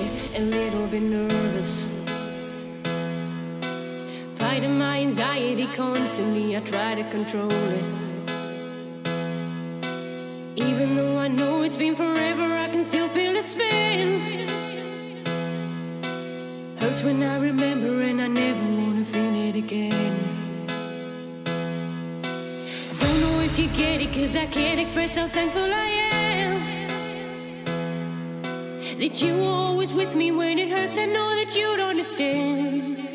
shaking, a little bit nervous. Fighting my anxiety constantly, I try to control it. Even though I know it's been forever, I can still feel it spin. Hurts when I remember, and I never wanna feel it again. Don't know if you get it, cause I can't express how thankful I am. That you're always with me when it hurts. I know that you don't understand.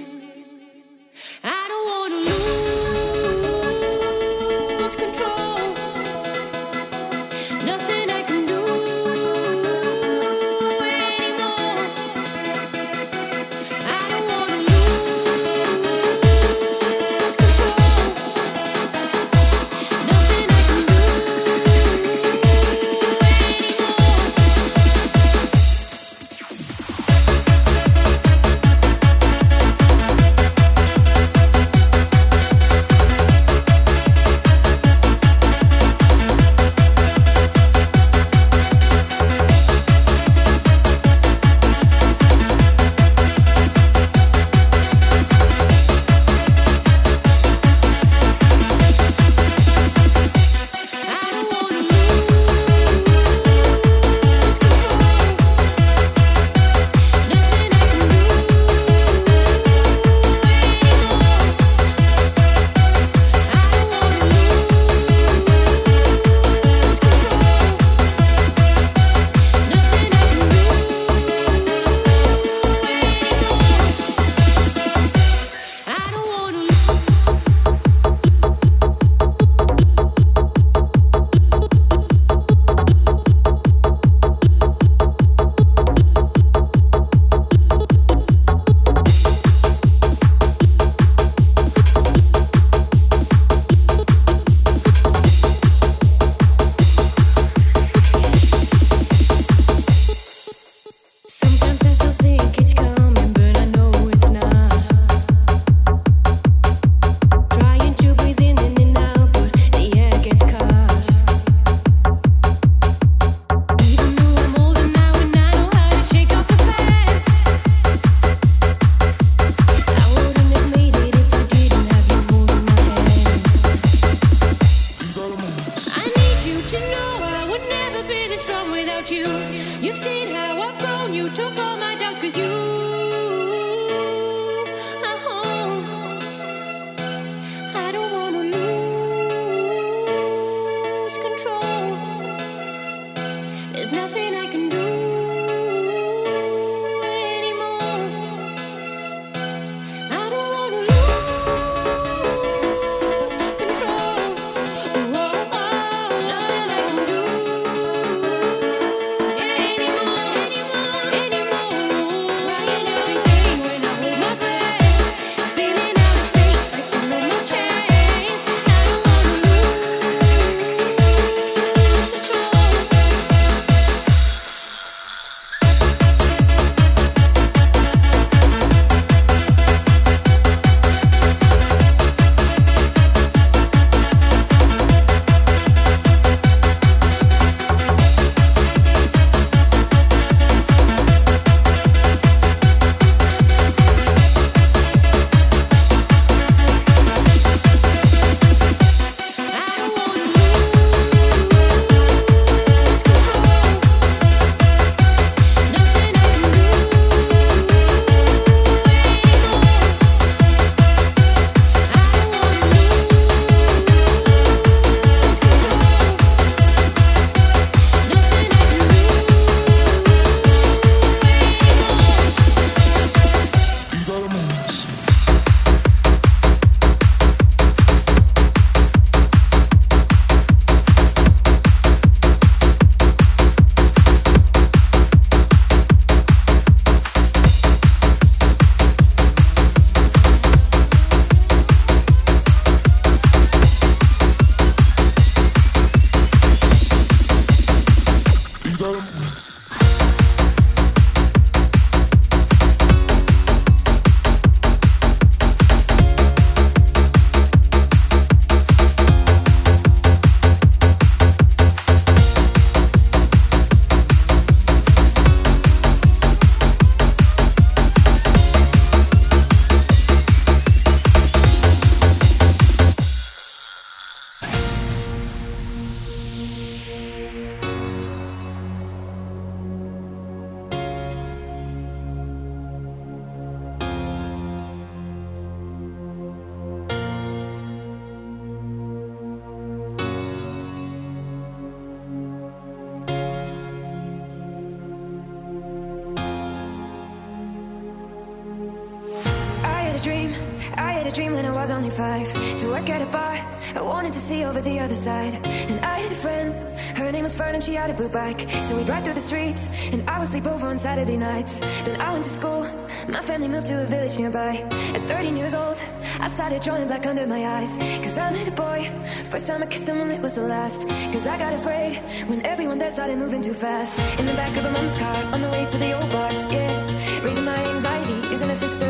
to see over the other side. And I had a friend, her name was Fern, and she had a blue bike. So we'd ride through the streets, and I would sleep over on Saturday nights. Then I went to school, my family moved to a village nearby. At 13 years old, I started drawing black under my eyes. Cause I met a boy, first time I kissed him, and it was the last. Cause I got afraid when everyone there started moving too fast. In the back of a mom's car, on the way to the old blocks, yeah. Raising my anxiety, using a system.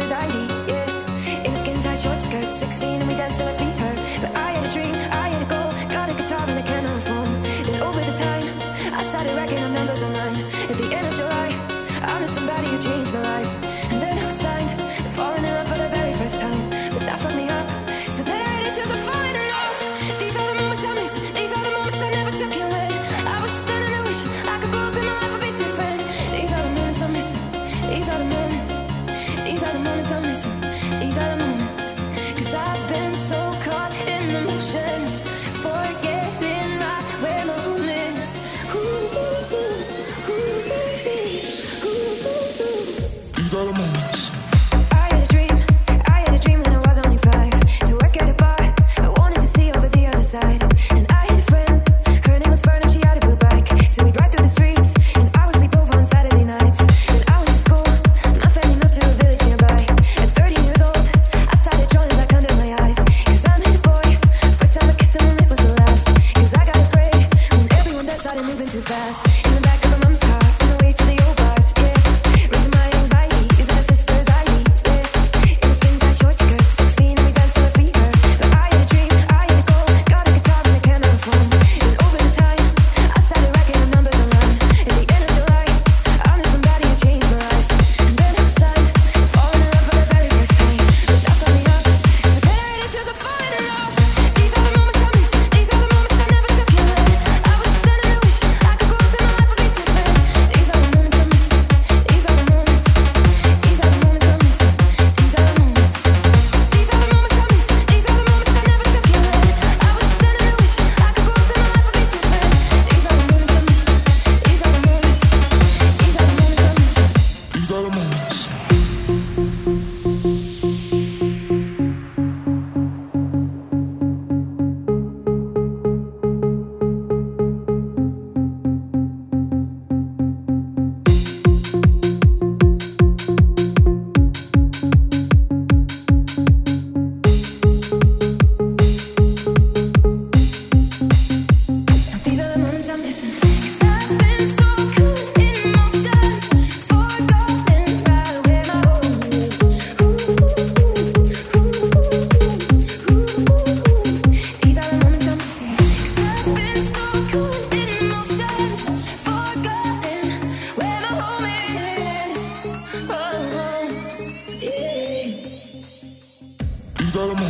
Zorro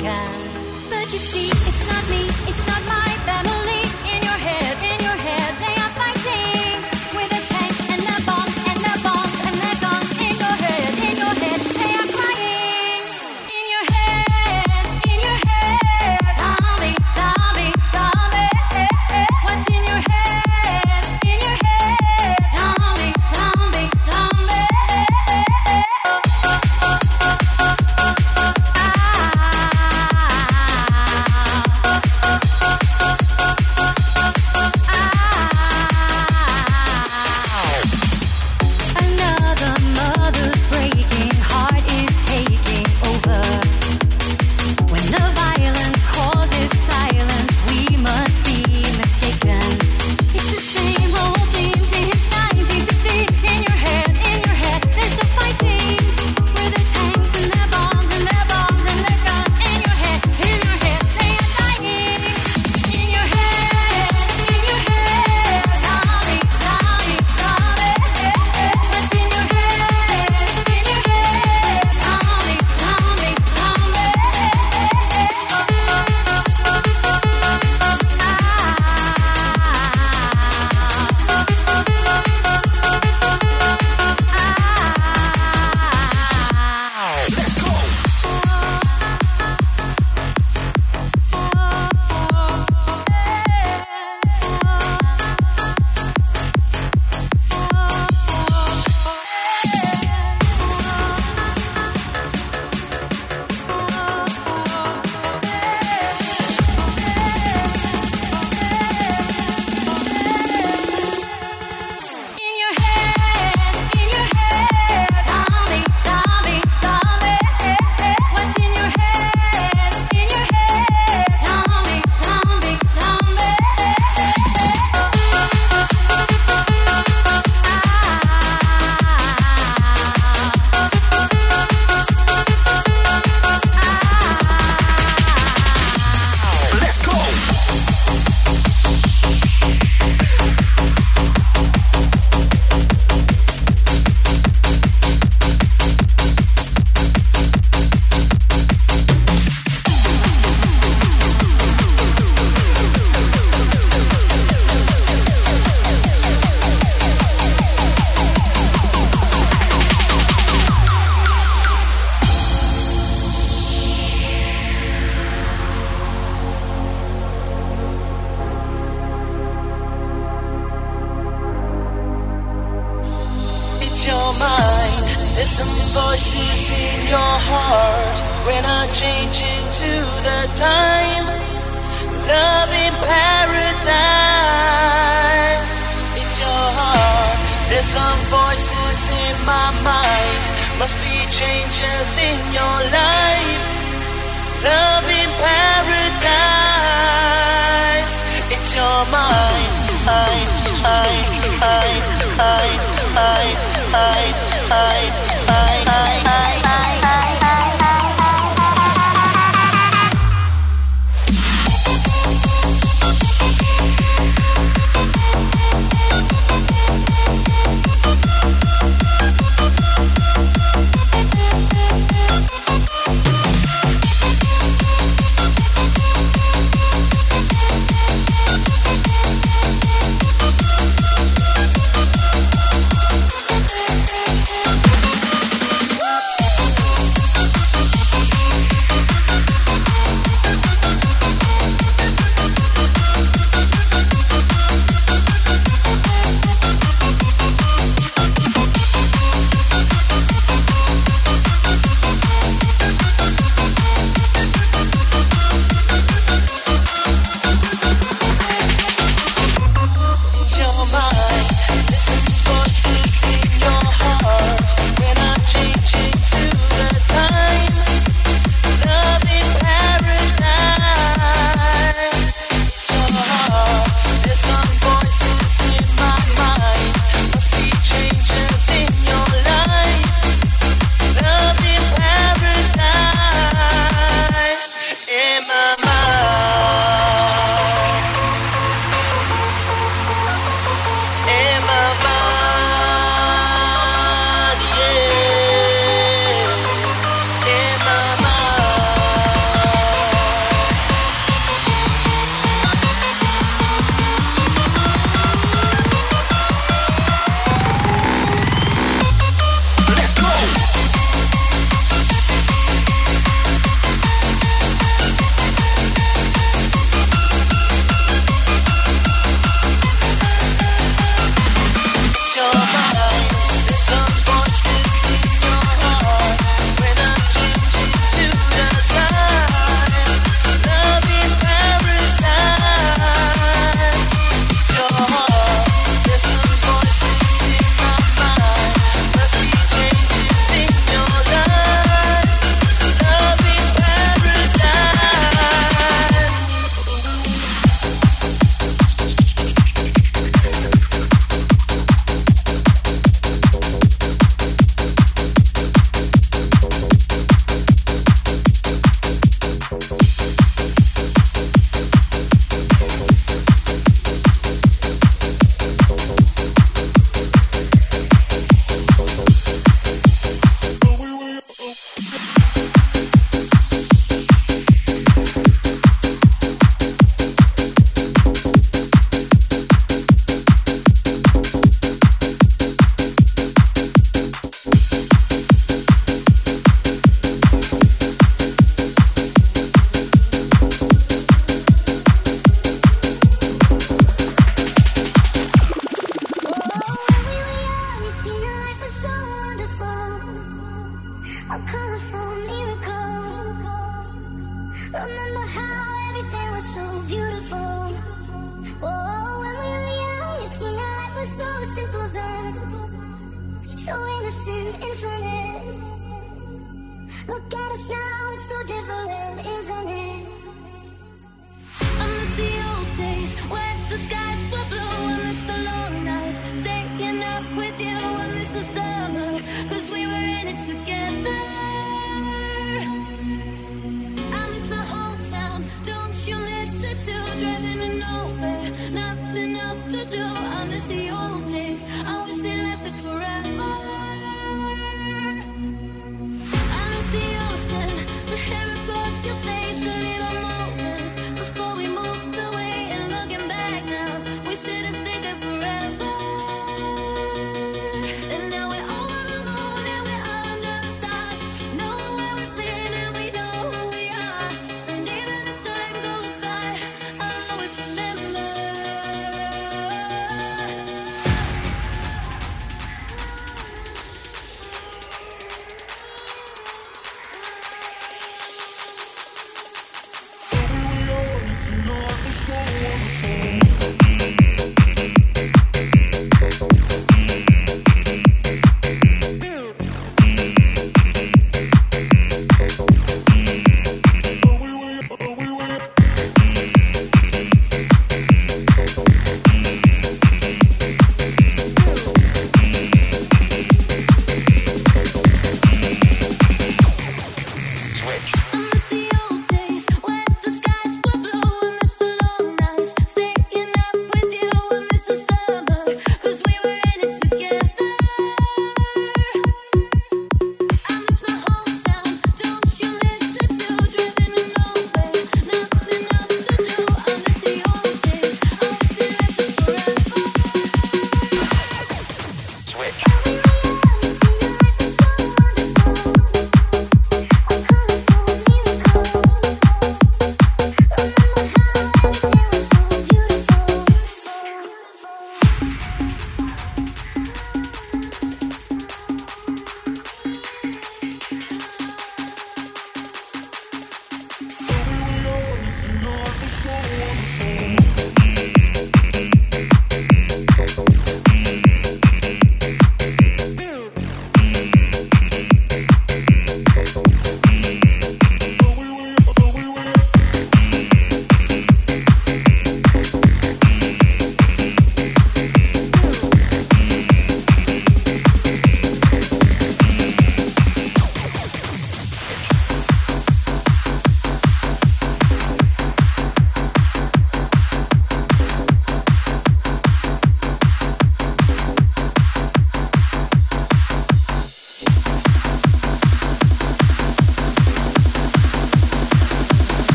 can. But you see. changes in your life. Love in paradise. It's your mind. I, I, I, I.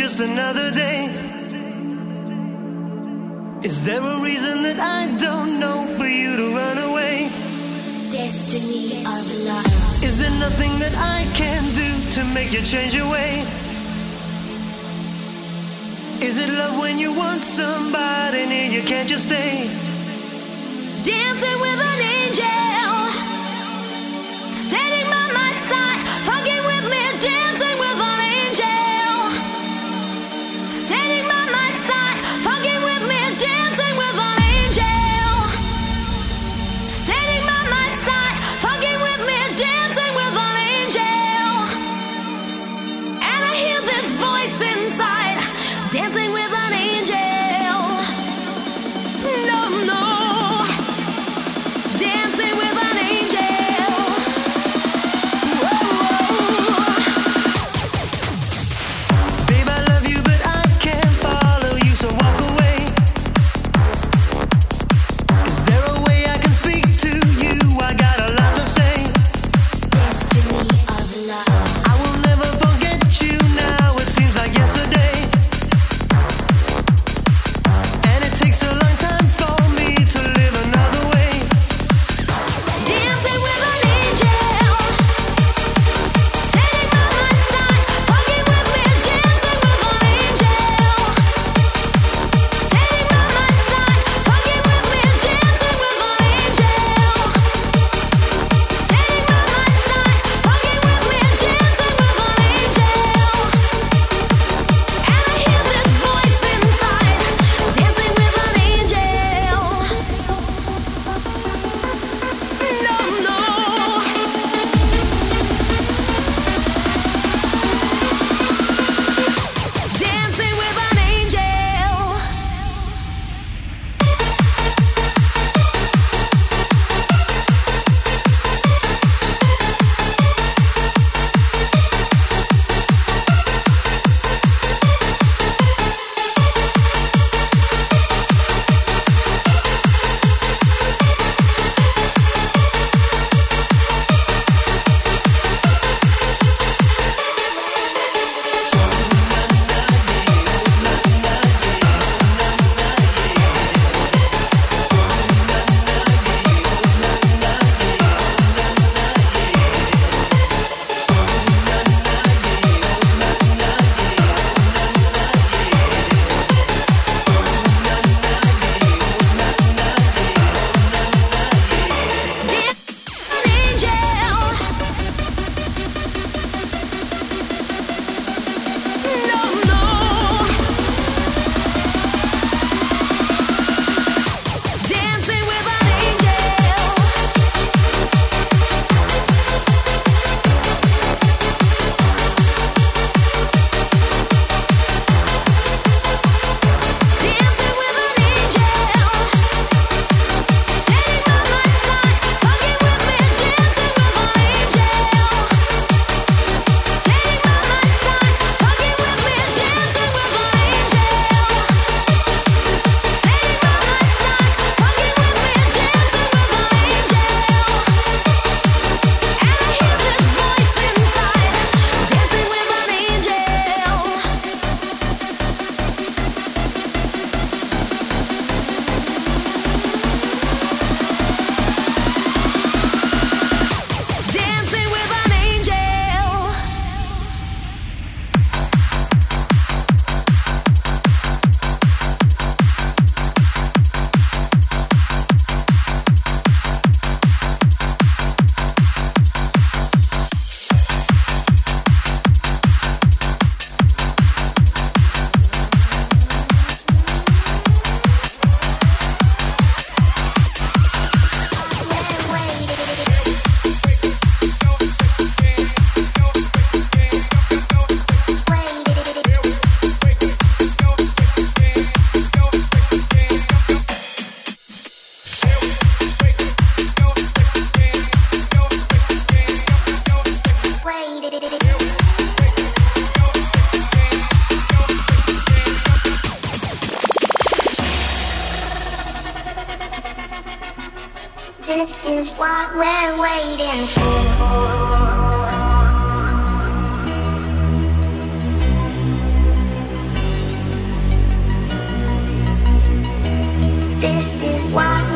just another day? Is there a reason that I don't know for you to run away? Destiny of love. Is there nothing that I can do to make you change your way? Is it love when you want somebody near you can't just stay? Dancing with an angel. What we're waiting for. This is what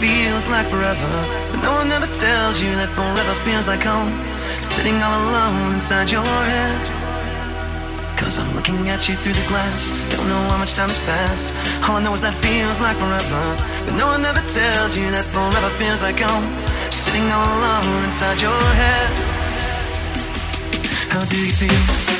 feels like forever. But no one ever tells you that forever feels like home. Sitting all alone inside your head. Cause I'm looking at you through the glass. Don't know how much time has passed. All I know is that feels like forever. But no one ever tells you that forever feels like home. Sitting all alone inside your head. How do you feel?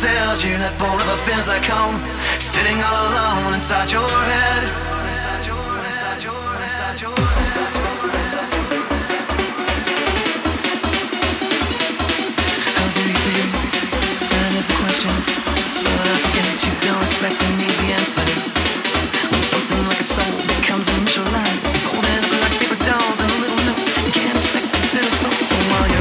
tells you that forever feels like home. Sitting all alone inside your head. How do you? That is the question. But I forget you don't expect an easy answer. When something like a soul becomes folded up like paper dolls and little notes, you can't expect the bitter thoughts. So while you're